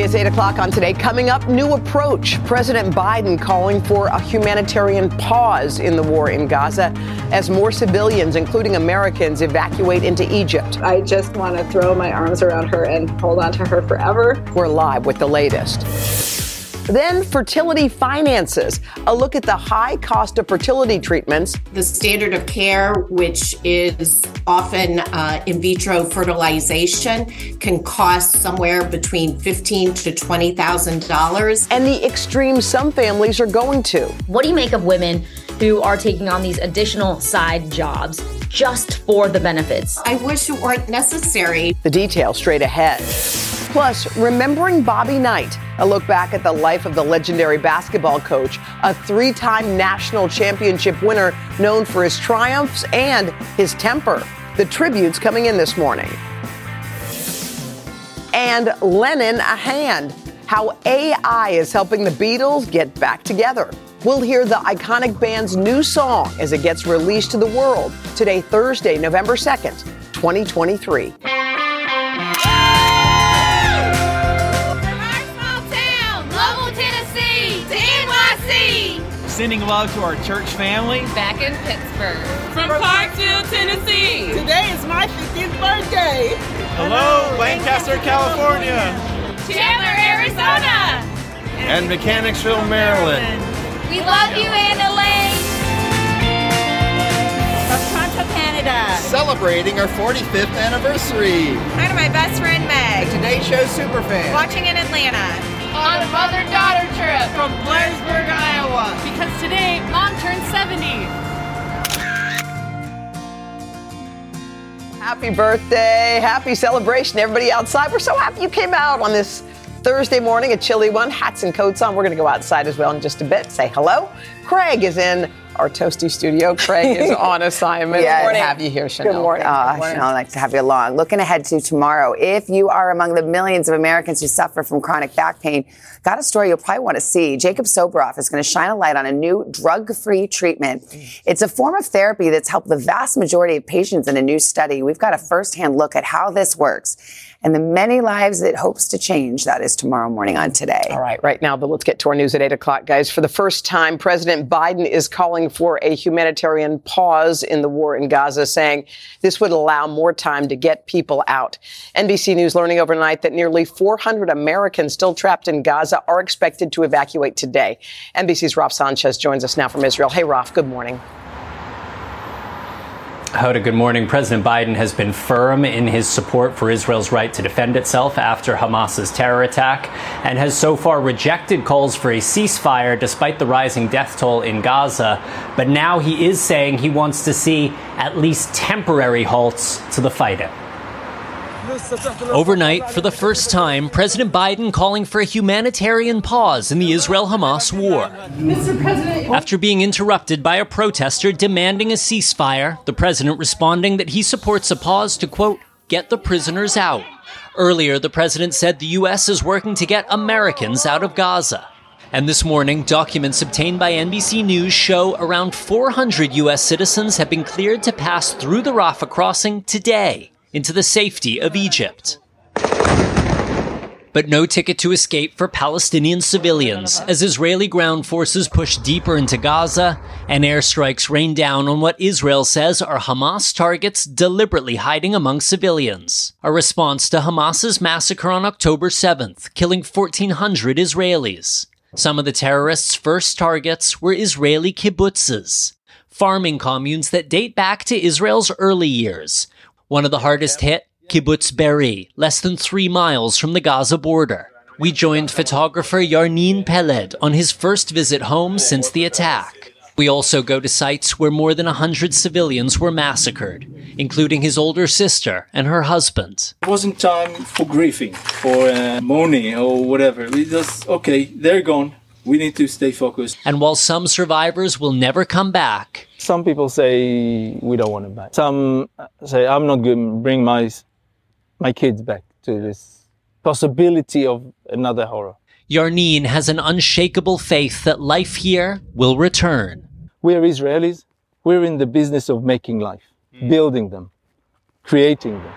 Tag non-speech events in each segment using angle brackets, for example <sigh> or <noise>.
is 8 o'clock on today. Coming up, new approach. President Biden calling for a humanitarian pause in the war in Gaza as more civilians, including Americans, evacuate into Egypt. I just want to throw my arms around her and hold on to her forever. We're live with the latest. Then fertility finances. A look at the high cost of fertility treatments. The standard of care, which is often uh, in vitro fertilization, can cost somewhere between fifteen to twenty thousand dollars. And the extreme some families are going to. What do you make of women who are taking on these additional side jobs just for the benefits? I wish it weren't necessary. The details straight ahead. Plus, remembering Bobby Knight, a look back at the life of the legendary basketball coach, a three time national championship winner known for his triumphs and his temper. The tributes coming in this morning. And Lennon a hand, how AI is helping the Beatles get back together. We'll hear the iconic band's new song as it gets released to the world today, Thursday, November 2nd, 2023. Sending love to our church family. Back in Pittsburgh. From Clarksville, Tennessee. Today is my 50th birthday. Hello, Lancaster, California. Chandler, Arizona. And Mechanicsville, Maryland. We love you, Anna Lane. From Toronto, Canada. Celebrating our 45th anniversary. Hi to my best friend Meg. A Today Show superfan. Watching in Atlanta on a mother-daughter trip from Blairsburg, Iowa. Because today, Mom turned 70. Happy birthday, happy celebration, everybody outside. We're so happy you came out on this Thursday morning, a chilly one. Hats and coats on. We're going to go outside as well in just a bit. Say hello. Craig is in our toasty studio. Craig is <laughs> on assignment. yeah, Good to have you here, Chanel. Good morning. Uh, Good morning. Chanel, nice to have you along. Looking ahead to tomorrow, if you are among the millions of Americans who suffer from chronic back pain, got a story you'll probably want to see. Jacob Soboroff is going to shine a light on a new drug-free treatment. It's a form of therapy that's helped the vast majority of patients in a new study. We've got a first-hand look at how this works and the many lives it hopes to change. That is tomorrow morning on today. All right, right now, but let's get to our news at 8 o'clock, guys. For the first time, President Biden is calling for a humanitarian pause in the war in Gaza, saying this would allow more time to get people out. NBC News learning overnight that nearly 400 Americans still trapped in Gaza are expected to evacuate today. NBC's Raf Sanchez joins us now from Israel. Hey, Raf, good morning. Hoda, good morning. President Biden has been firm in his support for Israel's right to defend itself after Hamas's terror attack and has so far rejected calls for a ceasefire despite the rising death toll in Gaza. But now he is saying he wants to see at least temporary halts to the fighting. Overnight, for the first time, President Biden calling for a humanitarian pause in the Israel Hamas war. After being interrupted by a protester demanding a ceasefire, the president responding that he supports a pause to, quote, get the prisoners out. Earlier, the president said the U.S. is working to get Americans out of Gaza. And this morning, documents obtained by NBC News show around 400 U.S. citizens have been cleared to pass through the Rafah crossing today into the safety of Egypt. But no ticket to escape for Palestinian civilians as Israeli ground forces push deeper into Gaza and airstrikes rain down on what Israel says are Hamas targets deliberately hiding among civilians. A response to Hamas's massacre on October 7th, killing 1,400 Israelis. Some of the terrorists' first targets were Israeli kibbutzes, farming communes that date back to Israel's early years, one of the hardest hit, Kibbutz Be'eri, less than three miles from the Gaza border. We joined photographer Yarnin Peled on his first visit home since the attack. We also go to sites where more than 100 civilians were massacred, including his older sister and her husband. It wasn't time for grieving, for uh, mourning or whatever. We just, okay, they're gone. We need to stay focused. And while some survivors will never come back, some people say we don't want them back. Some say I'm not going to bring my my kids back to this possibility of another horror. Yarnin has an unshakable faith that life here will return. We are Israelis. We're in the business of making life, mm. building them, creating them.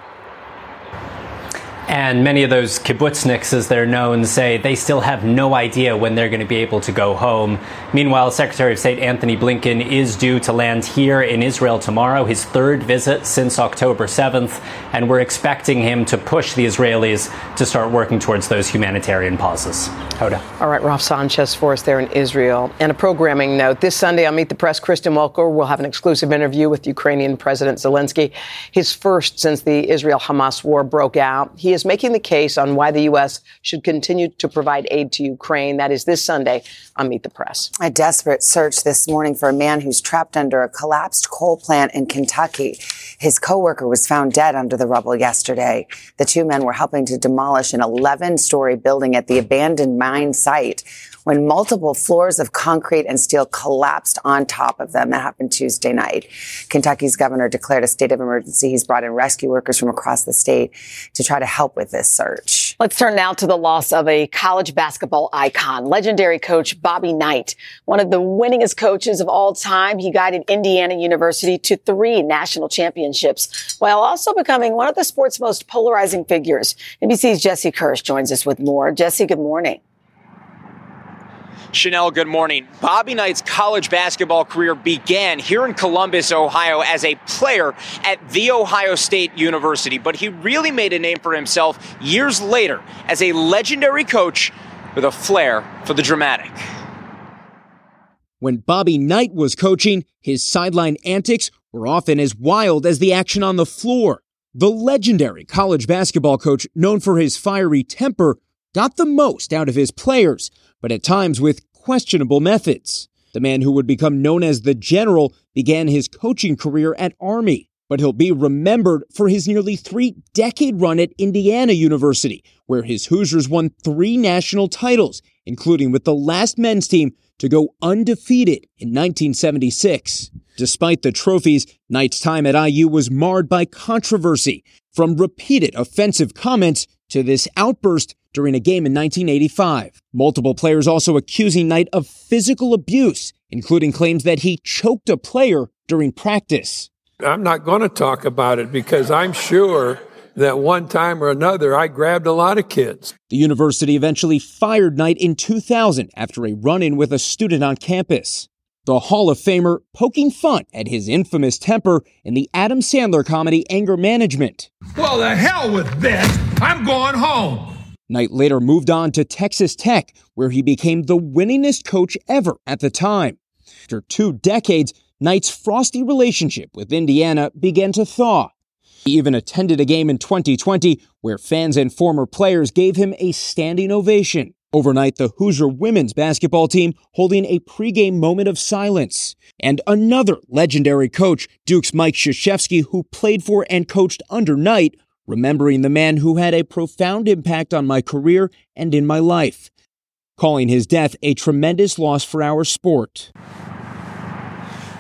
And many of those kibbutzniks, as they're known, say they still have no idea when they're going to be able to go home. Meanwhile, Secretary of State Antony Blinken is due to land here in Israel tomorrow, his third visit since October 7th, and we're expecting him to push the Israelis to start working towards those humanitarian pauses. Hoda. All right, Raf Sanchez for us there in Israel. And a programming note this Sunday on Meet the Press, Kristen Welker will have an exclusive interview with Ukrainian President Zelensky, his first since the Israel Hamas war broke out. He is making the case on why the U.S. should continue to provide aid to Ukraine. That is this Sunday on Meet the Press. A desperate search this morning for a man who's trapped under a collapsed coal plant in Kentucky. His coworker was found dead under the rubble yesterday. The two men were helping to demolish an 11 story building at the abandoned mine site when multiple floors of concrete and steel collapsed on top of them. That happened Tuesday night. Kentucky's governor declared a state of emergency. He's brought in rescue workers from across the state to try to help with this search. Let's turn now to the loss of a college basketball icon, legendary coach Bobby Knight, one of the winningest coaches of all time. He guided Indiana University to three national championships while also becoming one of the sport's most polarizing figures. NBC's Jesse Kirsch joins us with more. Jesse, good morning. Chanel, good morning. Bobby Knight's college basketball career began here in Columbus, Ohio, as a player at The Ohio State University, but he really made a name for himself years later as a legendary coach with a flair for the dramatic. When Bobby Knight was coaching, his sideline antics were often as wild as the action on the floor. The legendary college basketball coach, known for his fiery temper, got the most out of his players but at times with questionable methods. The man who would become known as the General began his coaching career at Army, but he'll be remembered for his nearly three decade run at Indiana University, where his Hoosiers won three national titles, including with the last men's team to go undefeated in 1976. Despite the trophies, Knight's time at IU was marred by controversy, from repeated offensive comments to this outburst during a game in 1985. Multiple players also accusing Knight of physical abuse, including claims that he choked a player during practice. I'm not going to talk about it because I'm sure that one time or another I grabbed a lot of kids. The university eventually fired Knight in 2000 after a run in with a student on campus. The Hall of Famer poking fun at his infamous temper in the Adam Sandler comedy Anger Management. Well, the hell with this. I'm going home. Knight later moved on to Texas Tech, where he became the winningest coach ever at the time. After two decades, Knight's frosty relationship with Indiana began to thaw. He even attended a game in 2020 where fans and former players gave him a standing ovation. Overnight, the Hoosier women's basketball team holding a pregame moment of silence. And another legendary coach, Duke's Mike Krzyzewski, who played for and coached under Knight, remembering the man who had a profound impact on my career and in my life, calling his death a tremendous loss for our sport.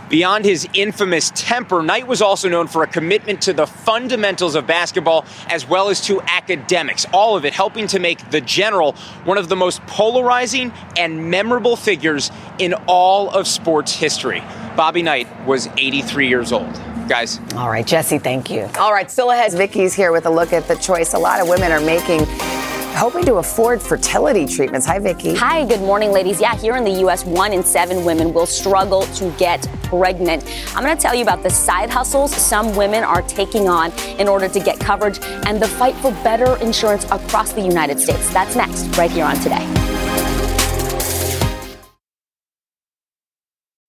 Beyond his infamous temper, Knight was also known for a commitment to the fundamentals of basketball as well as to academics, all of it helping to make the general one of the most polarizing and memorable figures in all of sports history. Bobby Knight was 83 years old guys. All right, Jesse, thank you. All right, still ahead. Vicky's here with a look at the choice a lot of women are making hoping to afford fertility treatments. Hi, Vicki. Hi, good morning, ladies. Yeah, here in the U.S., one in seven women will struggle to get pregnant. I'm going to tell you about the side hustles some women are taking on in order to get coverage and the fight for better insurance across the United States. That's next, right here on Today.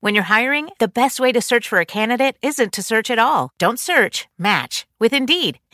When you're hiring, the best way to search for a candidate isn't to search at all. Don't search, match with Indeed.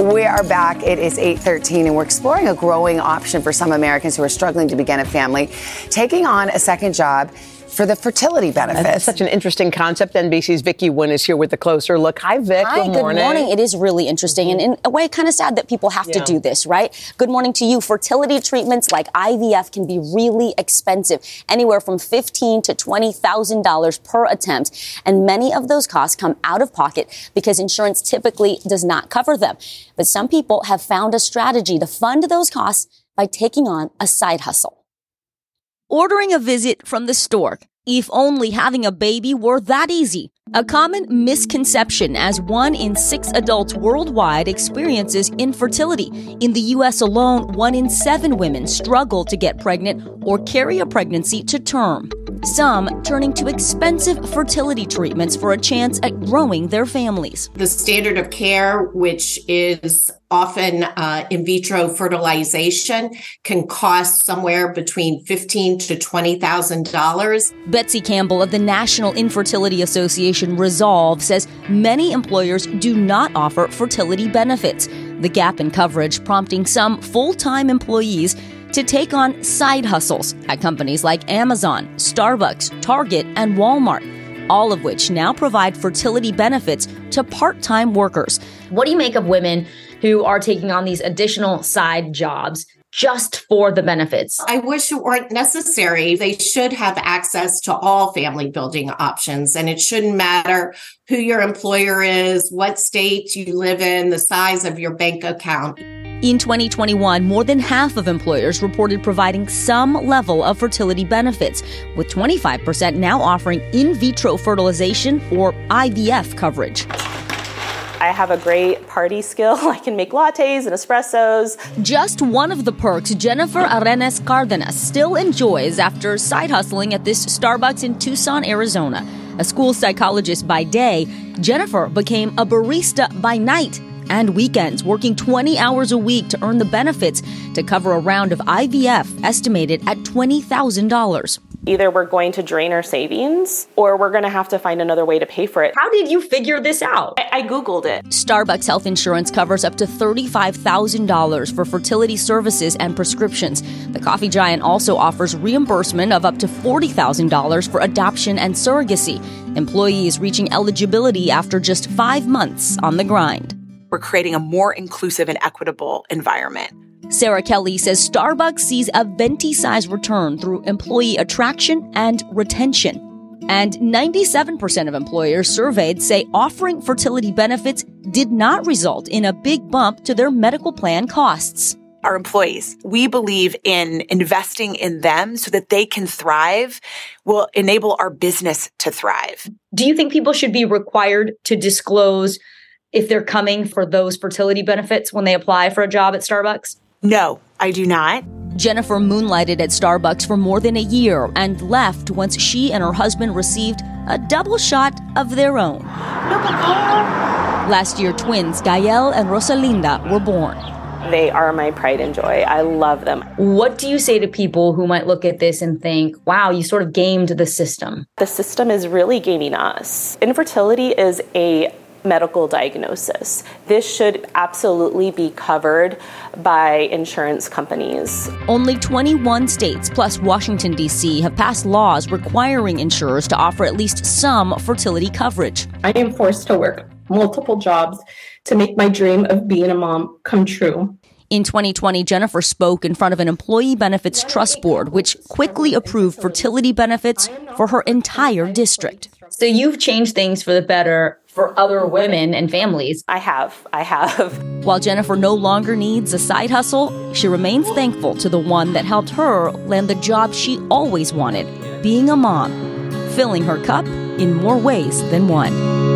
We are back. It is 8:13 and we're exploring a growing option for some Americans who are struggling to begin a family, taking on a second job for the fertility benefits. That's such an interesting concept. NBC's Vicky Nguyen is here with a closer look. Hi, Vic. Hi, good morning. Good morning. It is really interesting and in a way kind of sad that people have Yeah. to do this, right? Good morning to you. Fertility treatments like IVF can be really expensive, anywhere from fifteen to twenty thousand dollars per attempt, and many of those costs come out of pocket because insurance typically does not cover them. But some people have found a strategy to fund those costs by taking on a side hustle. Ordering a visit from the stork. If only having a baby were that easy. A common misconception as one in six adults worldwide experiences infertility. In the US alone, one in seven women struggle to get pregnant or carry a pregnancy to term. Some turning to expensive fertility treatments for a chance at growing their families. The standard of care, which is often uh, in vitro fertilization, can cost somewhere between fifteen to twenty thousand dollars. Betsy Campbell of the National Infertility Association Resolve says many employers do not offer fertility benefits. The gap in coverage prompting some full time employees to take on side hustles at companies like Amazon, Starbucks, Target, and Walmart, all of which now provide fertility benefits to part time workers. What do you make of women who are taking on these additional side jobs just for the benefits? I wish it weren't necessary. They should have access to all family building options, and it shouldn't matter who your employer is, what state you live in, the size of your bank account. In 2021, more than half of employers reported providing some level of fertility benefits, with 25% now offering in vitro fertilization or IVF coverage. I have a great party skill. <laughs> I can make lattes and espressos. Just one of the perks Jennifer Arenas Cardenas still enjoys after side hustling at this Starbucks in Tucson, Arizona. A school psychologist by day, Jennifer became a barista by night and weekends, working 20 hours a week to earn the benefits to cover a round of IVF estimated at $20,000. Either we're going to drain our savings or we're going to have to find another way to pay for it. How did you figure this out? I, I Googled it. Starbucks health insurance covers up to $35,000 for fertility services and prescriptions. The coffee giant also offers reimbursement of up to $40,000 for adoption and surrogacy. Employees reaching eligibility after just five months on the grind. We're creating a more inclusive and equitable environment. Sarah Kelly says Starbucks sees a venti size return through employee attraction and retention. And 97% of employers surveyed say offering fertility benefits did not result in a big bump to their medical plan costs. Our employees, we believe in investing in them so that they can thrive, will enable our business to thrive. Do you think people should be required to disclose if they're coming for those fertility benefits when they apply for a job at Starbucks? No, I do not. Jennifer moonlighted at Starbucks for more than a year and left once she and her husband received a double shot of their own. Last year, twins Gael and Rosalinda were born. They are my pride and joy. I love them. What do you say to people who might look at this and think, wow, you sort of gamed the system? The system is really gaming us. Infertility is a medical diagnosis. This should absolutely be covered by insurance companies. Only 21 states plus Washington, D.C. have passed laws requiring insurers to offer at least some fertility coverage. I am forced to work multiple jobs to make my dream of being a mom come true. In 2020, Jennifer spoke in front of an employee benefits trust board, which quickly approved fertility benefits for her entire district. So you've changed things for the better for other women and families. I have. I have. <laughs> While Jennifer no longer needs a side hustle, she remains thankful to the one that helped her land the job she always wanted being a mom, filling her cup in more ways than one.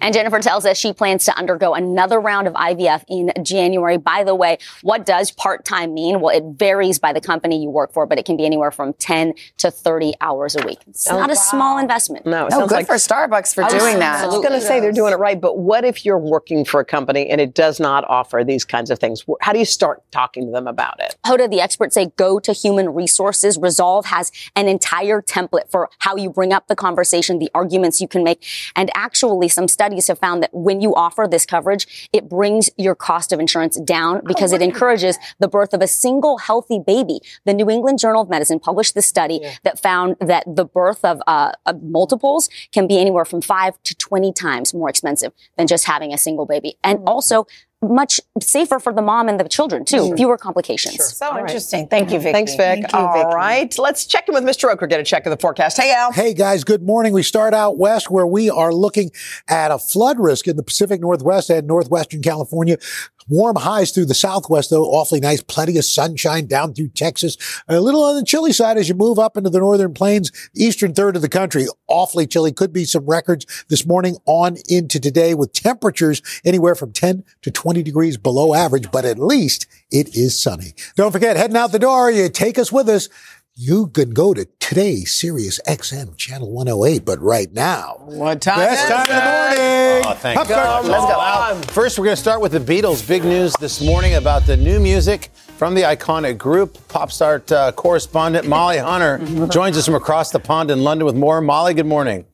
And Jennifer tells us she plans to undergo another round of IVF in January. By the way, what does part-time mean? Well, it varies by the company you work for, but it can be anywhere from 10 to 30 hours a week. It's Oh, not a wow. small investment. No, it No, sounds good like for Starbucks for I was- doing that. I was going to say they're doing it right, but what if you're working for a company and it does not offer these kinds of things? How do you start talking to them about it? Hoda, the experts say go to human resources. Resolve has an entire template for how you bring up the conversation, the arguments you can make. And actually, some studies have found that when you offer this coverage, it brings your cost of insurance down because it encourages the birth of a single healthy baby. The New England Journal of Medicine published this study that found that the birth of, uh, of multiples can be anywhere from five to 20 times more expensive than just having a single baby. And also, much safer for the mom and the children too. Mm. Fewer complications. So interesting. Thank you, Vicky. Thanks, Vic. Thank you, All Vicky. right, let's check in with Mr. Roker, get a check of the forecast. Hey, Al. Hey guys, good morning. We start out west where we are looking at a flood risk in the Pacific Northwest and Northwestern California. Warm highs through the Southwest, though, awfully nice. Plenty of sunshine down through Texas. A little on the chilly side as you move up into the northern plains, eastern third of the country. Awfully chilly. Could be some records this morning on into today with temperatures anywhere from 10 to 20 degrees below average, but at least it is sunny. Don't forget, heading out the door, you take us with us. You can go to today's Sirius XM channel 108, but right now, what time? Best time of the morning. Oh, thank Up you. first. Let's go. Wow. First, we're going to start with the Beatles. Big news this morning about the new music from the iconic group. Pop star uh, correspondent Molly Hunter <laughs> joins us from across the pond in London with more. Molly, good morning.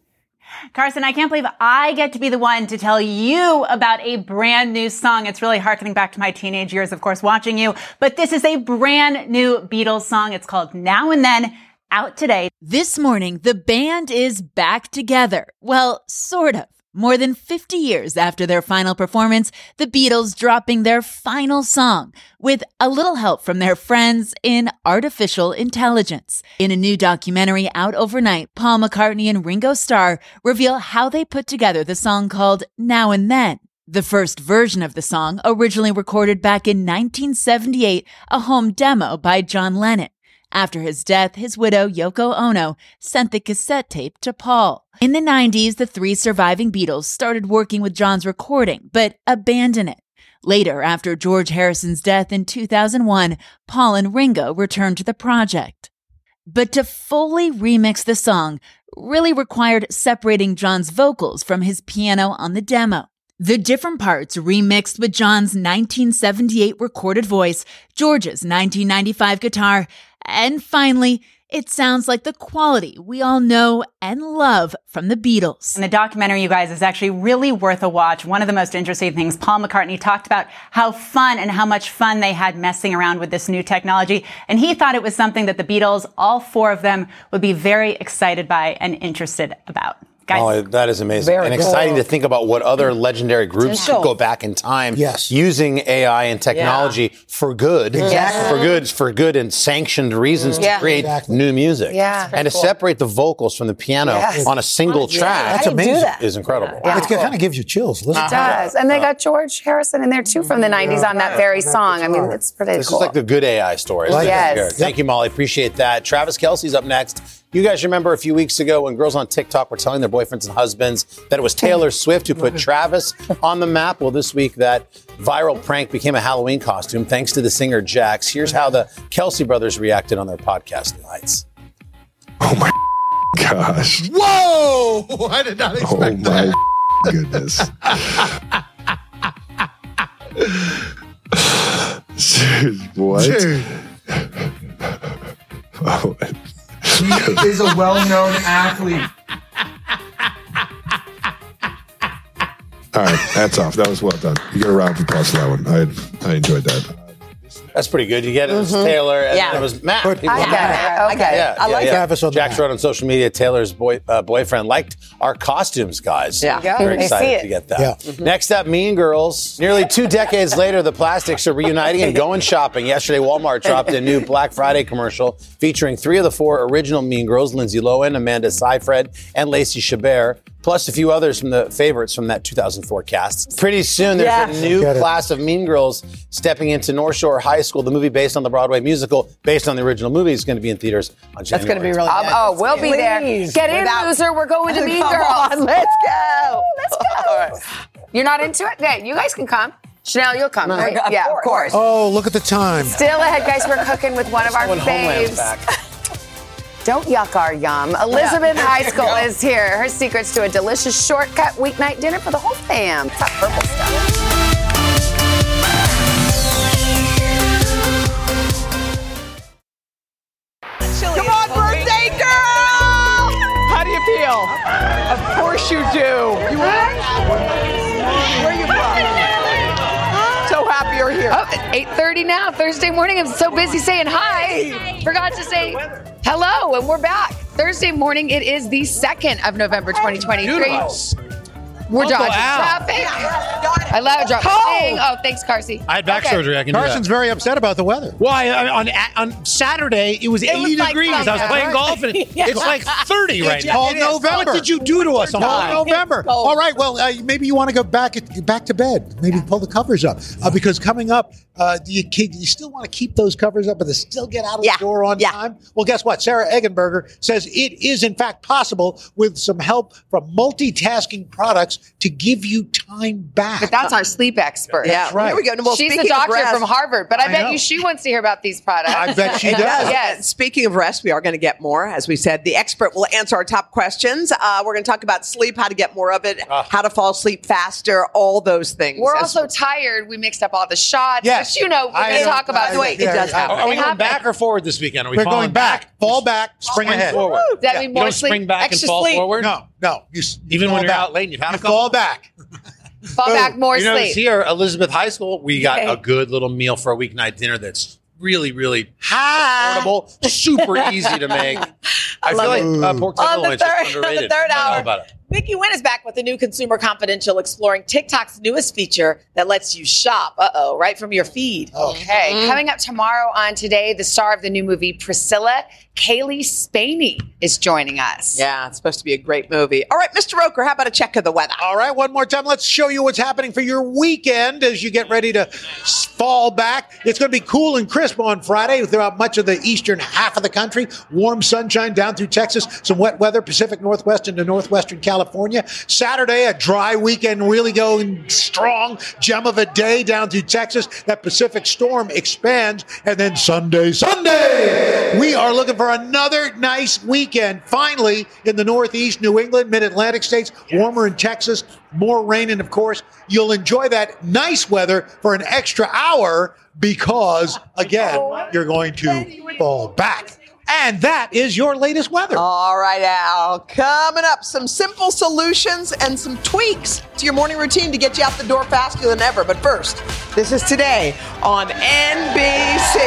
Carson, I can't believe I get to be the one to tell you about a brand new song. It's really harkening back to my teenage years, of course, watching you. But this is a brand new Beatles song. It's called Now and Then, out today. This morning, the band is back together. Well, sort of. More than 50 years after their final performance, the Beatles dropping their final song with a little help from their friends in artificial intelligence. In a new documentary out overnight, Paul McCartney and Ringo Starr reveal how they put together the song called Now and Then. The first version of the song, originally recorded back in 1978, a home demo by John Lennon. After his death, his widow, Yoko Ono, sent the cassette tape to Paul. In the 90s, the three surviving Beatles started working with John's recording, but abandoned it. Later, after George Harrison's death in 2001, Paul and Ringo returned to the project. But to fully remix the song really required separating John's vocals from his piano on the demo. The different parts remixed with John's 1978 recorded voice, George's 1995 guitar, and finally, it sounds like the quality we all know and love from the Beatles. And the documentary, you guys, is actually really worth a watch. One of the most interesting things, Paul McCartney talked about how fun and how much fun they had messing around with this new technology. And he thought it was something that the Beatles, all four of them, would be very excited by and interested about. Guys, Molly, that is amazing Very and cool. exciting to think about what other mm. legendary groups Potential. could go back in time yes. using AI and technology for good. Exactly. For good, for good and sanctioned reasons Yeah. to create Exactly. new music. Yeah. And to Cool. separate the vocals from the piano Yes. on a single Yeah. track That's How do you do amazing. that? is incredible. Yeah. It kind of gives you chills. Listen It does. And they got George Harrison in there too from the 90s on that very song. I mean, it's pretty This cool. is like the good AI story. Like Yes. Thank you, Molly. Appreciate that. Travis Kelce's up next. You guys remember a few weeks ago when girls on TikTok were telling their boyfriends and husbands that it was Taylor <laughs> Swift who put Travis on the map? Well, this week that viral prank became a Halloween costume thanks to the singer Jax. Here's how the Kelce brothers reacted on their podcast, nights. Oh my <laughs> Gosh. Whoa! <laughs> I did not oh expect that. Oh my that. goodness. Dude, what? Dude. He <laughs> is a well-known athlete. all right, that's off. That was well done. You get a round of applause for that one. I I enjoyed that. That's pretty good. You get it. It was Mhm. Taylor, and Yeah. then it was Matt. I People- it. I get it. Yeah, I yeah, like yeah. it. Travis on the Jax wrote on social media Taylor's boy, uh, boyfriend liked our costumes, guys. Yeah. Yeah. Very They see excited it. to get that. Yeah. Mm-hmm. Next up, Mean Girls. Nearly two decades later, the Plastics are reuniting and going shopping. Yesterday, Walmart dropped a new Black Friday commercial featuring three of the four original Mean Girls Lindsay Lohan, Amanda Seyfried, and Lacey Chabert. Plus a few others from the favorites from that 2004 cast. Pretty soon, there's Yeah. a new class of Mean Girls stepping into North Shore High School. The movie based on the Broadway musical, based on the original movie, is going to be in theaters on January. That's going to be really Um, good. oh, we'll be there. Please. Get in, Without- loser. We're going to <laughs> Mean Come Girls. on, let's go. <laughs> Let's go. All right. You're not into it? Okay, you guys can come. Chanel, you'll come, right? Of yeah, of course. Oh, look at the time. Still ahead, guys. We're cooking with one of our When Homeland's faves. <laughs> back. Don't yuck our yum. Elizabeth <laughs> Heiskell is here. Her secrets to a delicious shortcut weeknight dinner for the whole fam. Top purple stuff. Come on, birthday girl! How do you feel? Of course you do. You Where are you from? So happy you're here. Oh, 8.30 now, Thursday morning. I'm so busy saying hi. Forgot to say hello, and we're back. Thursday morning, it is the 2nd of November 2023. We're Uncle dodging Al. traffic. I love dropping thing. Oh, thanks, Carsey. I had back Okay. surgery. I can do Carson's that. very upset about the weather. Why? I- on on Saturday it was It 80 like degrees. I was thunder. playing <laughs> golf and Yeah. it's like 30 right It's now. called November. What did you do to us? It's called November. All right. Well, uh, maybe you want to go back back to bed. Maybe pull the covers up uh, because coming up, uh, do you keep, you still want to keep those covers up, but they still get out of the door on time? Well, guess what? Sarah Eggenberger says it is in fact possible with some help from multitasking products to give you time back. But that's our sleep expert. That's right. Here we go. Well, She's speaking a doctor rest- from Harvard, but I, I bet know. you she wants to hear about these products. I bet she <laughs> does. Yes. Speaking of rest, we are going to get more. As we said, the expert will answer our top questions. Uh, we're going to talk about sleep, how to get more of it, how to fall asleep faster, all those things. We're also tired. We mixed up all the shots. Yes. But you know, we're going to talk about I- the way it does happen. are we It going happens. back or forward this weekend? Are we We're going back. Fall back. Spring Spring ahead. forward. Does that mean You more don't sleep, spring back and fall sleep? forward? No, no. You, s- you Even when fall you're back. out late and you've had a couple? fall back. Fall back, more you know, sleep. here, Elizabeth Heiskell, we got Okay. a good little meal for a weeknight dinner that's really, really affordable, super easy to make. <laughs> I, feel love like uh, pork On the tenderloin is third- on the third I hour. about it. Vicky Nguyen is back with the new Consumer Confidential exploring TikTok's newest feature that lets you shop, uh oh, right from your feed. Okay, Mm. coming up tomorrow on Today, the star of the new movie Priscilla, Cailee Spaeny, is joining us. Yeah, it's supposed to be a great movie. All right, Mr. Roker, how about a check of the weather? All right, one more time. Let's show you what's happening for your weekend as you get ready to fall back. It's going to be cool and crisp on Friday throughout much of the eastern half of the country. Warm sunshine down through Texas, some wet weather, Pacific Northwest into northwestern California. Saturday, a dry weekend, really going strong. Gem of a day down through Texas. That Pacific storm expands. And then Sunday, Sunday, we are looking for another nice weekend. Finally, in the Northeast, New England, mid Atlantic states, warmer in Texas, more rain. And of course, you'll enjoy that nice weather for an extra hour because, again, you're going to fall back. And that is your latest weather. All right, Al. Coming up, some simple solutions and some tweaks to your morning routine to get you out the door faster than ever. But first, this is today on NBC.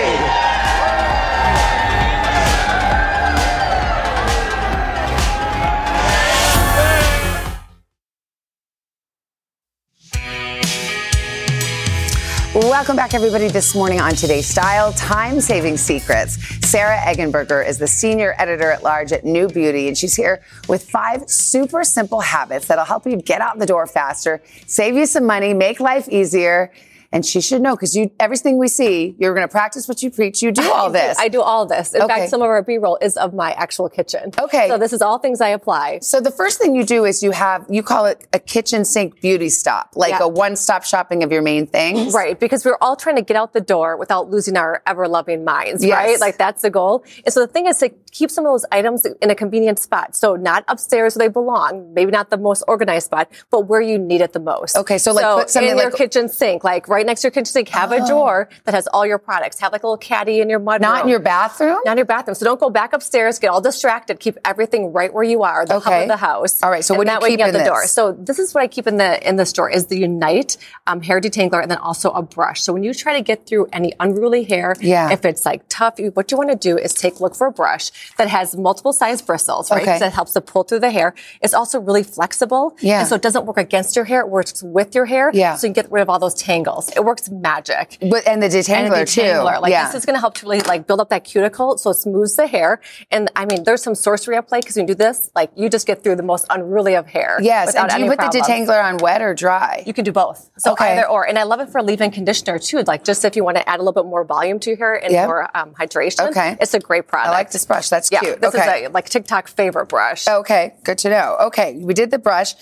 Welcome back, everybody, this morning on Today's Style Time Saving Secrets. Sarah Eggenberger is the senior editor at large at New Beauty, and she's here with five super simple habits that'll help you get out the door faster, save you some money, make life easier. And she should know because you everything we see, you're going to practice what you preach. You do all this. I do all this. In Okay. fact, some of our B-roll is of my actual kitchen. Okay. So this is all things I apply. So the first thing you do is you have you call it a kitchen sink beauty stop, like Yeah. a one-stop shopping of your main things. Right, because we're all trying to get out the door without losing our ever-loving minds, Yes. right? Like that's the goal. And so the thing is to keep some of those items in a convenient spot. So not upstairs where they belong, maybe not the most organized spot, but where you need it the most. Okay, so, like, put something in your like- kitchen sink, like right next to your kitchen sink, have a Oh. drawer that has all your products. Have like a little caddy in your mud Not in your bathroom? Not in your bathroom. So don't go back upstairs, get all distracted. Keep everything right where you are, the hub Okay. of the house. All right, so what do you keep in the door. So this is what I keep in the in the store is the Unite um, hair detangler and then also a brush. So when you try to get through any unruly hair, Yeah. if it's like tough, what you want to do is take look for a brush that has multiple size bristles, right? Okay. That helps to pull through the hair. It's also really flexible. Yeah. And so it doesn't work against your hair, it works with your hair. Yeah. So you can get rid of all those tangles. It works magic. But and the detangler, And the detangler. too. Like yeah. this is going to help to really like build up that cuticle so it smooths the hair. And I mean, there's some sorcery at play because when you do this, like you just get through the most unruly of hair. yes. And do you put problems. the detangler on wet or dry? You can do both. So Okay. either or. And I love it for leave-in conditioner too. Like just if you want to add a little bit more volume to your hair and Yep. more um, hydration. Okay. It's a great product. I like this brush. That's yeah, cute. This okay. is a like TikTok favorite brush. Okay, good to know. Okay, we did the brush.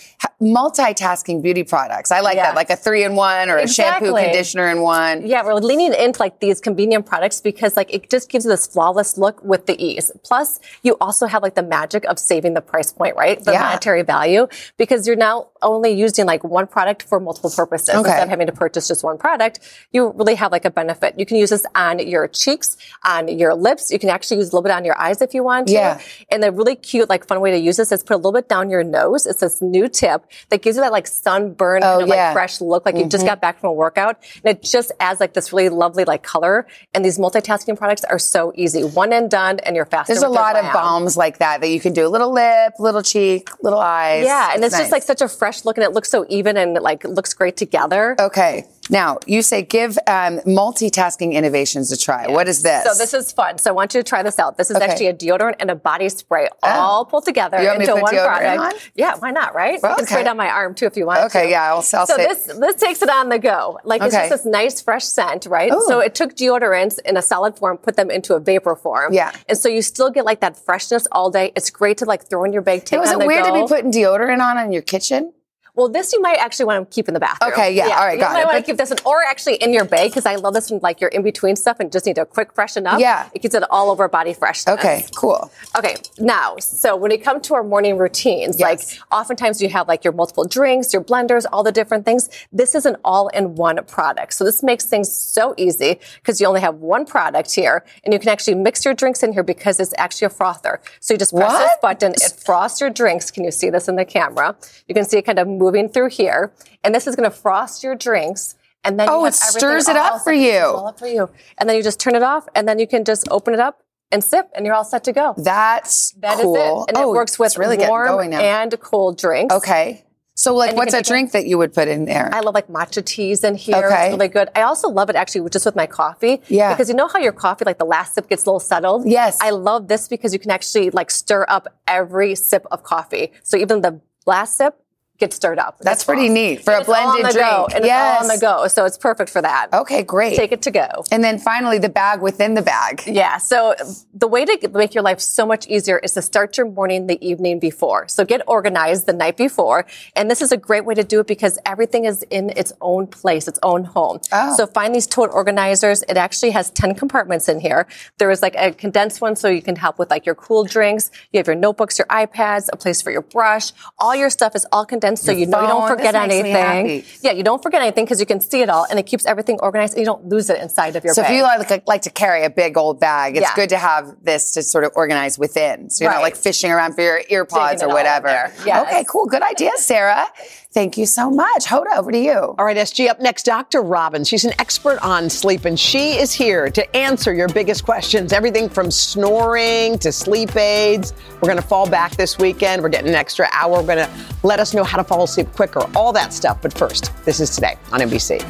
Multitasking beauty products. I like Yeah. that, like a three in one or a shampoo conditioner in one. Yeah, we're leaning into like these convenient products because like it just gives you this flawless look with the ease. Plus, you also have like the magic of saving the price point, right? The Yeah. monetary value because you're now only using like one product for multiple purposes Okay. instead of having to purchase just one product. You really have like a benefit. You can use this on your cheeks, on your lips. You can actually use a little bit on your eyes if you want to. Yeah. And a really cute, like fun way to use this is put a little bit down your nose. It's this new tip that gives you that like sunburn Oh, kind of yeah. like fresh look, like you just Mhm. got back from a workout. And it just adds like this really lovely like color. And these multitasking products are so easy. One and done and you're faster. There's a lot of balms like that that you can do. A little lip, little cheek, little eyes. Yeah, and it's nice. just like such a fresh look and it looks so even and like looks great together. Okay. Now, you say give um, multitasking innovations a try. What is this? So this is fun. So I want you to try this out. This is Okay. actually a deodorant and a body spray all pulled together You want me into one product. on? Yeah, why not, right? Well, you can spray okay. it on my arm too if you want Okay, to. yeah, I'll- I'll so say- this this takes it on the go. Like it's just this nice fresh scent, right? Ooh. So it took deodorants in a solid form, put them into a vapor form. Yeah. And so you still get like that freshness all day. It's great to like throw in your bag, take was on it weird to be putting deodorant on in your kitchen? Well, this you might actually want to keep in the bathroom. Okay, yeah, all right, you got might it. want to keep this in, or actually in your bag because I love this when like you're in between stuff and just need a quick freshen up. Yeah. it gets it all over body freshness. Okay, cool. Okay, now, so when it comes to our morning routines, like oftentimes you have like your multiple drinks, your blenders, all the different things. This is an all-in-one product. So this makes things so easy because you only have one product here and you can actually mix your drinks in here because it's actually a frother. So you just press this button, it frosts your drinks. Can you see this in the camera? You can see it kind of moving through here. And this is going to frost your drinks. And then you Oh, it stirs it up for you. all up for you. And then you just turn it off and then you can just open it up and sip and you're all set to go. That's That is cool. it. And Oh, it works with really warm and cold drinks. Okay. So, like, And what's a drink that you would put in there? I love like matcha teas in here. Okay. It's really good. I also love it actually just with my coffee. Yeah. Because you know how your coffee, like the last sip gets a little settled? Yes. I love this because you can actually like stir up every sip of coffee. So even the last sip gets stirred up. That's pretty frothed. neat for a And on blended drink. Go, and yes. it's all on the go. So it's perfect for that. Okay, great. Take it to go. And then finally, the bag within the bag. Yeah. So the way to make your life so much easier is to start your morning the evening before. So get organized the night before. And this is a great way to do it because everything is in its own place, its own home. Oh. So find these tote organizers. It actually has 10 compartments in here. There is like a condensed one so you can help with like your cool drinks. You have your notebooks, your iPads, a place for your brush. All your stuff is all condensed so Your you know you don't forget This makes me anything. Yeah, you don't forget anything because you can see it all and it keeps everything organized and you don't lose it inside of your So bag. So if you like, like to carry a big old bag, it's Yeah. good to have this to sort of organize within. So you're not like fishing around for your ear pods or whatever. there. Yes. Okay, cool. Good idea, Sarah. Thank you so much. Hoda, over to you. All right, SG, up next, Dr. Robin. She's an expert on sleep, and she is here to answer your biggest questions everything from snoring to sleep aids. We're going to fall back this weekend. We're getting an extra hour. We're going to let us know how to fall asleep quicker, all that stuff. But first, this is today on NBC.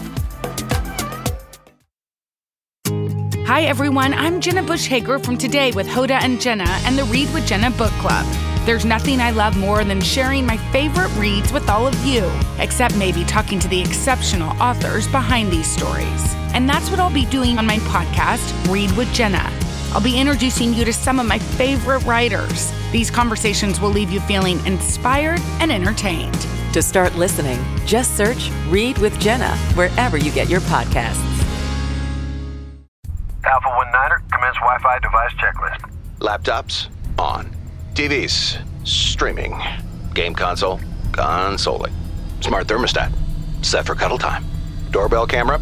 Hi, everyone. I'm Jenna Bush Hager from Today with Hoda and Jenna and the Read with Jenna book club. There's nothing I love more than sharing my favorite reads with all of you, except maybe talking to the exceptional authors behind these stories. And that's what I'll be doing on my podcast, Read with Jenna. I'll be introducing you to some of my favorite writers. These conversations will leave you feeling inspired and entertained. To start listening, just search Read with Jenna wherever you get your podcasts. Alpha 19er, commence Wi Fi device checklist. Laptops on. TVs streaming. Game console consoling. Smart thermostat set for cuddle time. Doorbell camera.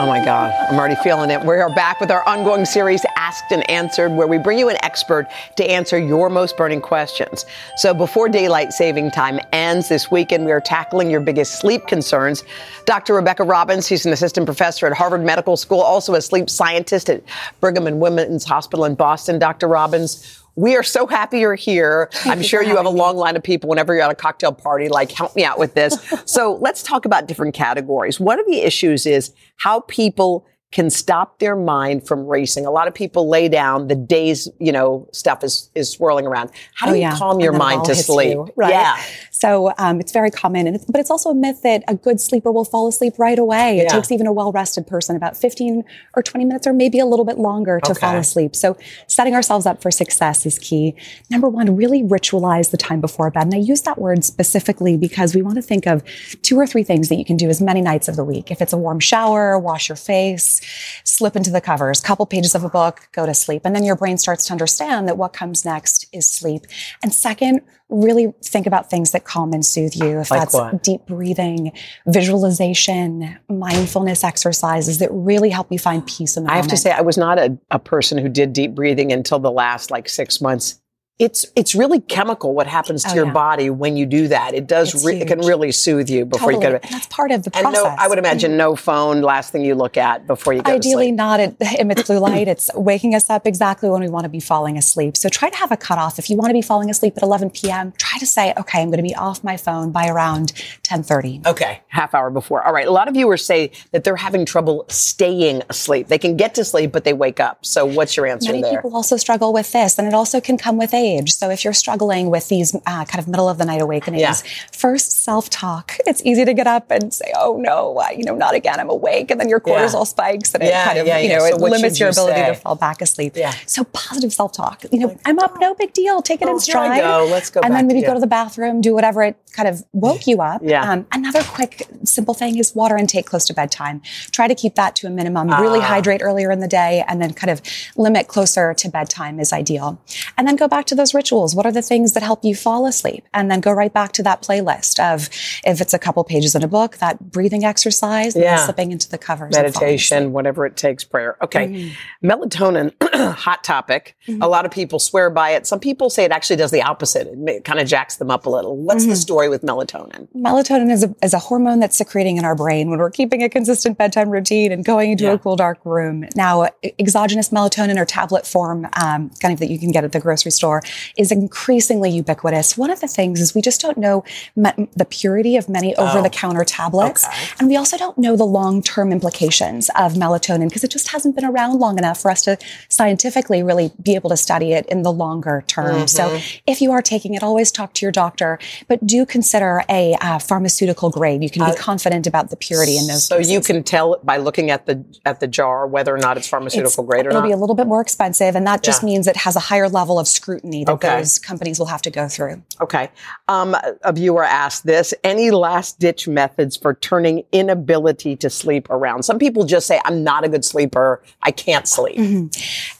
Oh my God, I'm already feeling it. We are back with our ongoing series, Asked and Answered, where we bring you an expert to answer your most burning questions. So before daylight saving time ends this weekend, we are tackling your biggest sleep concerns. Dr. Rebecca Robbins, she's an assistant professor at Harvard Medical School, also a sleep scientist at Brigham and Women's Hospital in Boston. Dr. Robbins, we are so happy you're here. I'm sure you have a long line of people whenever you're at a cocktail party, like, help me out with this. <laughs> so let's talk about different categories. One of the issues is how people can stop their mind from racing. A lot of people lay down the day's, you know, stuff is, is swirling around. How do Oh, you yeah. calm your mind to sleep? you, right? Yeah. So um, it's very common, and it's, but it's also a myth that a good sleeper will fall asleep right away. It takes even a well-rested person about 15 or 20 minutes, or maybe a little bit longer to fall asleep. So setting ourselves up for success is key. Number one, really ritualize the time before bed, and I use that word specifically because we want to think of two or three things that you can do as many nights of the week. If it's a warm shower, wash your face, slip into the covers, couple pages of a book, go to sleep, and then your brain starts to understand that what comes next is sleep. And second, really think about things that calm and soothe you. If Like that's what? deep breathing, visualization, mindfulness exercises that really help you find peace in the I have to say, I was not a, a person who did deep breathing until the last like six months. It's it's really chemical what happens oh, to Oh, your yeah. body when you do that. It does re- it can really soothe you before you go to bed. That's part of the process. And no, I would imagine mm-hmm. no phone. Last thing you look at before you go to Ideally, not. It emits blue light. It's waking us up exactly when we want to be falling asleep. So try to have a cutoff. If you want to be falling asleep at 11 p.m., try to say, okay, I'm going to be off my phone by around 10:30. Okay, half hour before. All right. A lot of viewers say that they're having trouble staying asleep. They can get to sleep, but they wake up. So what's your answer Many there? people also struggle with this, and it also can come with age. So if you're struggling with these uh, kind of middle of the night awakenings, Yeah. first self-talk. It's easy to get up and say, "Oh no, I, you know, not again. I'm awake," and then your Yeah. cortisol spikes, and Yeah, it kind of, yeah, you yeah. know, So it limits your you ability say? to fall back asleep. Yeah. So positive self-talk. You know, I'm up, no big deal. Take it Oh, in stride. go. Let's go And then maybe yeah. go to the bathroom, do whatever it kind of woke you up. Yeah. Um, another quick, simple thing is water intake close to bedtime. Try to keep that to a minimum. Really Ah. hydrate earlier in the day, and then kind of limit closer to bedtime is ideal. And then go back to those rituals. What are the things that help you fall asleep? And then go right back to that playlist of if it's a couple pages in a book, that breathing exercise, Yeah. slipping into the covers. and falling asleep. meditation, whatever it takes, prayer. Okay. Mhm. Melatonin, <clears throat> hot topic. Mm-hmm. A lot of people swear by it. Some people say it actually does the opposite. It, kind of jacks them up a little. What's Mm-hmm. the story with melatonin? Melatonin is a, is a hormone that's secreting in our brain when we're keeping a consistent bedtime routine and going into Yeah. a cool, dark room. Now, exogenous melatonin or tablet form, um, kind of that you can get at the grocery store, is increasingly ubiquitous. One of the things is we just don't know me- the purity of many over the counter tablets. And we also don't know the long term implications of melatonin because it just hasn't been around long enough for us to scientifically really be able to study it in the longer term. So Mhm. if you are taking it, always talk to your doctor, but do consider a uh, pharmaceutical grade. You can be Uh, confident about the purity in those So cases. you can tell by looking at the at the jar whether or not it's pharmaceutical grade or not. It'll be a little bit more expensive, and that just Yeah. means it has a higher level of scrutiny that Okay. those companies will have to go through. Okay. Um, a viewer asked this any last ditch methods for turning inability to sleep around? Some people just say, I'm not a good sleeper. I can't sleep. Mhm.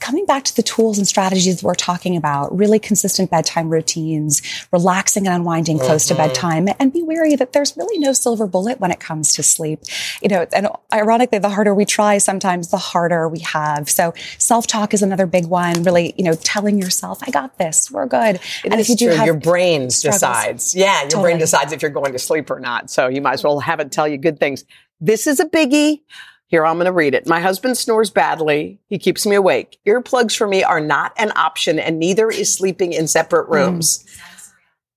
Coming back to the tools and strategies we're talking about, really consistent bedtime routines, relaxing and unwinding close to Mhm. Bedtime, and be wary that there's really no silver bullet when it comes to sleep. You know, and ironically, the harder we try, sometimes the harder we have. So self-talk is another big one. Really, you know, telling yourself, "I got this. We're good." It and is true. your brain struggles- decides. Yeah, your Totally. brain decides if you're going to sleep or not. So you might as well have it tell you good things. This is a biggie. Here, I'm going to read it. My husband snores badly. He keeps me awake. Earplugs for me are not an option, and neither is sleeping in separate mm. rooms.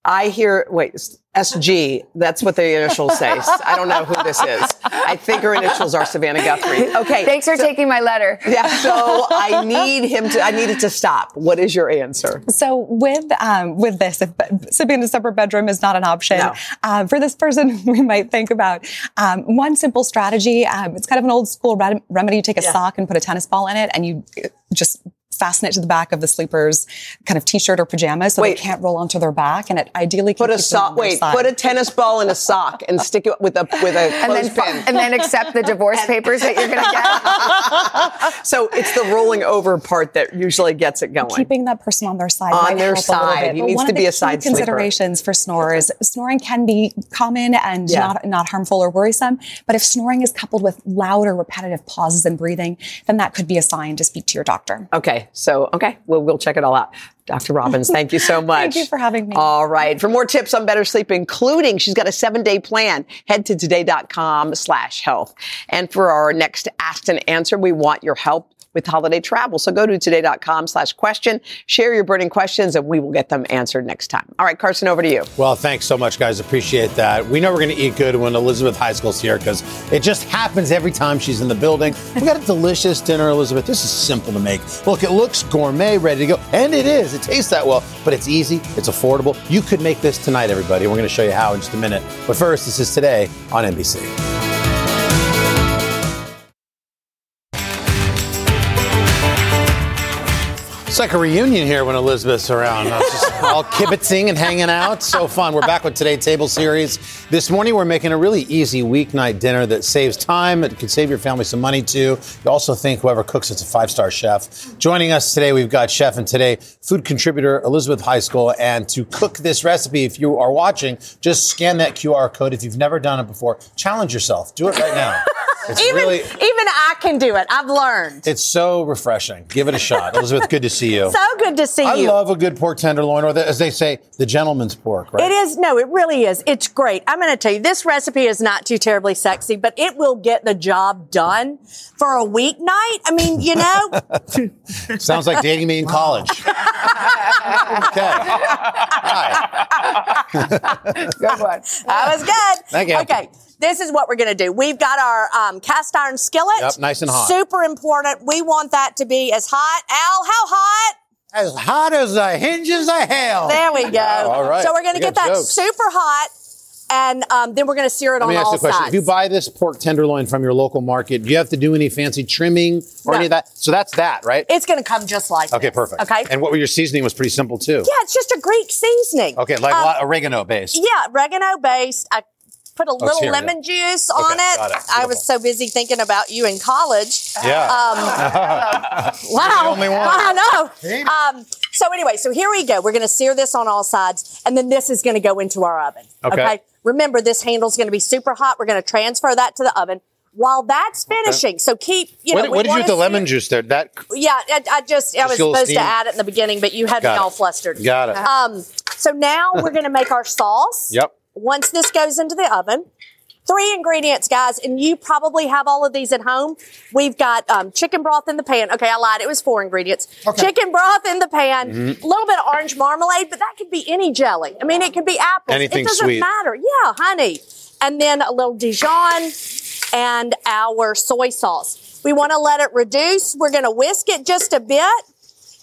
I hear, wait, SG, that's what the initials say. I don't know who this is. I think her initials are Savannah Guthrie. Okay. Thanks for taking my letter. Yeah, so I need him to, I need it to stop. What is your answer? So with um, with this, if be- sleeping in a separate bedroom is not an option No. uh, for this person, <laughs> we might think about um, one simple strategy. Um, it's kind of an old school rem- remedy. You take a Yeah. sock and put a tennis ball in it, and you uh, just fasten it to the back of the sleeper's kind of t-shirt or pajamas so Wait. they can't roll onto their back and it ideally can Put a sock. Wait, side. put a tennis ball in a sock and stick it with a with a And then, clothespin. and then accept the divorce papers that you're going to get. <laughs> so it's the rolling over part that usually gets it going. Keeping that person on their side On might their help a little side. He But needs one to of be the a side key sleeper. considerations for snorers. Snoring can be common and Yeah. not not harmful or worrisome. But if snoring is coupled with loud or repetitive pauses in breathing, then that could be a sign to speak to your doctor. Okay, so okay, we'll we'll check it all out. Dr. Robbins, thank you so <laughs> much. Thank you for having me. All right. For more tips on better sleep, including she's got a seven day plan, head to today.com slash health. And for our next asked and answer, we want your help with holiday travel. So go to today.com slash question, share your burning questions, and we will get them answered next time. All right, Carson, over to you. Well, thanks so much, guys. Appreciate that. We know we're going to eat good when Elizabeth Heiskell's here because it just happens every time she's in the building. We got a delicious dinner, Elizabeth. This is simple to make. Look, it looks gourmet, ready to go, and it is. It tastes that well, but it's easy. It's affordable. You could make this tonight, everybody. We're going to show you how in just a minute. But first, this is today on NBC. It's like a reunion here when Elizabeth's around. <laughs> All kibitzing and hanging out. So fun. We're back with Today Table series. This morning, we're making a really easy weeknight dinner that saves time. It can save your family some money, too. You also think whoever cooks it's a five star chef. Joining us today, we've got chef and today food contributor Elizabeth Heiskell. And to cook this recipe, if you are watching, just scan that QR code. If you've never done it before, challenge yourself. Do it right now. <laughs> It's even really, even I can do it. I've learned. it's so refreshing. Give it a shot. Elizabeth, good to see you. So good to see I you. I love a good pork tenderloin, or the, as they say, the gentleman's pork, right? It is no, it really is. It's great. I'm going to tell you, this recipe is not too terribly sexy, but it will get the job done for a weeknight. I mean, you know, <laughs> Sounds like dating me in college. okay. <laughs> Good one. that was good. Thank you. Okay. This is what we're going to do. We've got our um, cast iron skillet. Yep, nice and hot. Super important. We want that to be as hot. Al, how hot? As hot as the hinges of hell. There we go. all right. So we're going to get that jokes. super hot, and um, then we're going to sear it Let on me ask all you a question. sides. If you buy this pork tenderloin from your local market, do you have to do any fancy trimming or No. any of that? So that's that, right? it's going to come just like that. Okay, this, perfect. Okay. And what were your seasoning was pretty simple too. Yeah, it's just a Greek seasoning. Okay, like Um, oregano based. Yeah, oregano based. I put a Oh, it's little here, lemon juice Okay, on it. it. I was so busy thinking about you in college. Yeah. Um, <laughs> wow. the only one. I know. Um, so anyway, so here we go. We're going to sear this on all sides, and then this is going to go into our oven. Okay. Remember, this handle is going to be super hot. We're going to transfer that to the oven while that's finishing. So keep, you know, what, we what did you do wanna with the sear- lemon juice there? That Yeah, I, I just, I was Just a little supposed steam? to add it in the beginning, but you had Got me it. all flustered. Got it. Um, so now we're going to make our sauce. Yep. Once this goes into the oven, three ingredients, guys, and you probably have all of these at home. We've got um, chicken broth in the pan. Okay, I lied. It was four ingredients. Chicken broth in the pan, a Mhm. little bit of orange marmalade, but that could be any jelly. I mean, it could be apples. Anything it doesn't sweet. matter. Yeah, honey. And then a little Dijon and our soy sauce. We want to let it reduce. We're going to whisk it just a bit.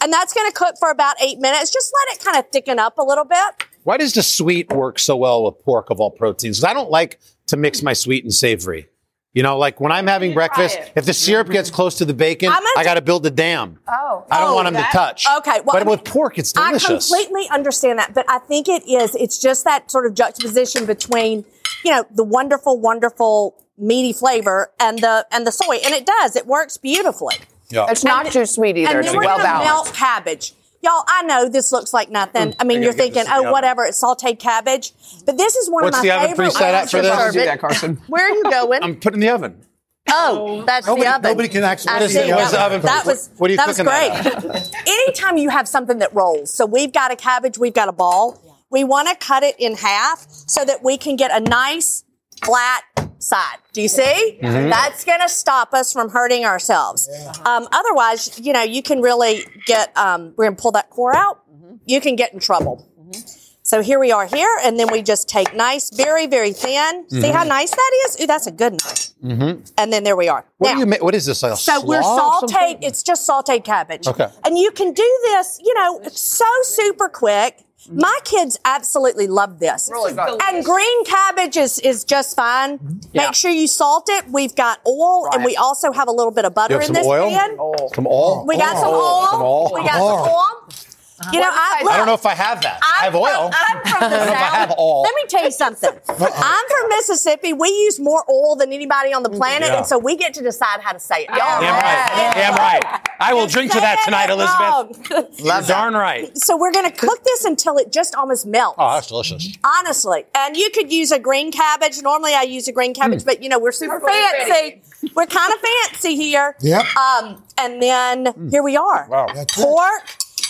And that's going to cook for about eight minutes. Just let it kind of thicken up a little bit. Why does the sweet work so well with pork of all proteins? Because I don't like to mix my sweet and savory. You know, like when I'm having breakfast, if the syrup gets mm-hmm. close to the bacon, I'm gonna I got to build a dam. Oh. I don't oh, want them to touch. Okay. Well, but I mean, with pork, it's delicious. I completely understand that, but I think it is. It's just that sort of juxtaposition between, you know, the wonderful, wonderful meaty flavor and the and the soy, and it does. It works beautifully. Yeah. It's not too sweet either. And It's then we're well gonna balanced. melt cabbage. Y'all, I know this looks like nothing. I mean, I you're thinking, this in the oh, whatever, it's sauteed cabbage. But this is one What's of the my oven favorite preset at ways for to this? serve Do that, Carson. <laughs> Where are you going? I'm putting in the oven. Oh, that's Nobody- the oven. nobody can actually I see see. the That, oven. oven that was what are you that was great. Anytime you have something that rolls, so we've got a cabbage, we've got a ball. We want to cut it in half so that we can get a nice flat side. Do you see? Mhm. That's going to stop us from hurting ourselves. Um, otherwise, you know, you can really get. Um, we're going to pull that core out. You can get in trouble. So here we are here, and then we just take nice, very, very thin. See how Mhm. nice that is? Ooh, that's a good knife. Mm-hmm. And then there we are. What Now- do you make? What is this? Like a so we're slaw sauteed. It's just sauteed cabbage. Okay. And you can do this, you know, so super quick. Mm-hmm. My kids absolutely love this. Really good. And green cabbage is, is just fine. Mm-hmm. Yeah. Make sure you salt it. We've got oil and we also have a little bit of butter You have in some this oil? pan. Some oil? We got some oil. Some oil? We got some oil. Uh-huh. Uh-huh. You know, I, look, I don't know if I have that. I have oil. I'm from the <laughs> I don't know if I South. have oil. Let me tell you something. <laughs> Uh-huh. I'm from Mississippi. We use more oil than anybody on the mm-hmm. planet, Yeah. and so we get to decide how to say it. Y'all Damn right. Damn right. I will drink to that tonight, Elizabeth. You're darn right. So we're going to cook this until it just almost melts. Oh, that's delicious. Honestly. And you could use a green cabbage. Normally I use a green cabbage, but you know, we're super fancy. We're kind of fancy here. Yep. Um, and then here we are. Wow. Pork.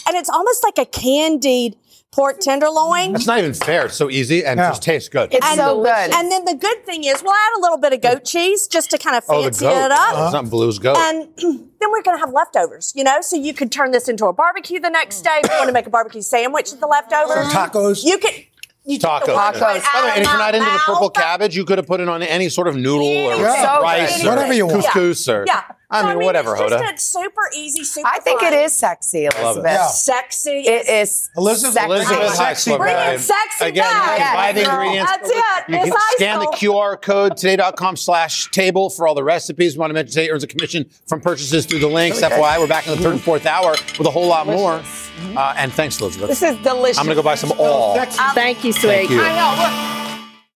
And it's almost like a candied pork tenderloin. That's not even fair. It's so easy and just tastes good. It's and, so good. And then the good thing is, we'll add a little bit of goat cheese just to kind of Oh, the fancy goat. it up. It's not blue's goat. And <clears throat> then we're going to have leftovers, you know? So you could turn this into a barbecue the next mm. day. If you want to make a barbecue sandwich with the leftovers. Some tacos. You could. You Tacos. Tacos. By the way, and if you're not into the purple cabbage, you could have put it on any sort of noodle or Yeah. Rice good. or Whatever you want. couscous or Yeah. I So, mean, whatever, it's Hoda. just a super easy, super I think fun. it is sexy, love it. Elizabeth. Yeah. Sexy. It is Elizabeth, sexy. Elizabeth Heiskell, Bring babe. it sexy Again, back. can buy the ingredients. That's it. You It's can high scan the. QR code today.com slash table for all the recipes. We want to mention today earns a commission from purchases through the links. Okay. FYI, we're back in the third and fourth hour with a whole lot more. Uh, and thanks, Elizabeth. This is delicious. I'm going to go buy some all. Thank you, sweet. Thank you. I know. Look.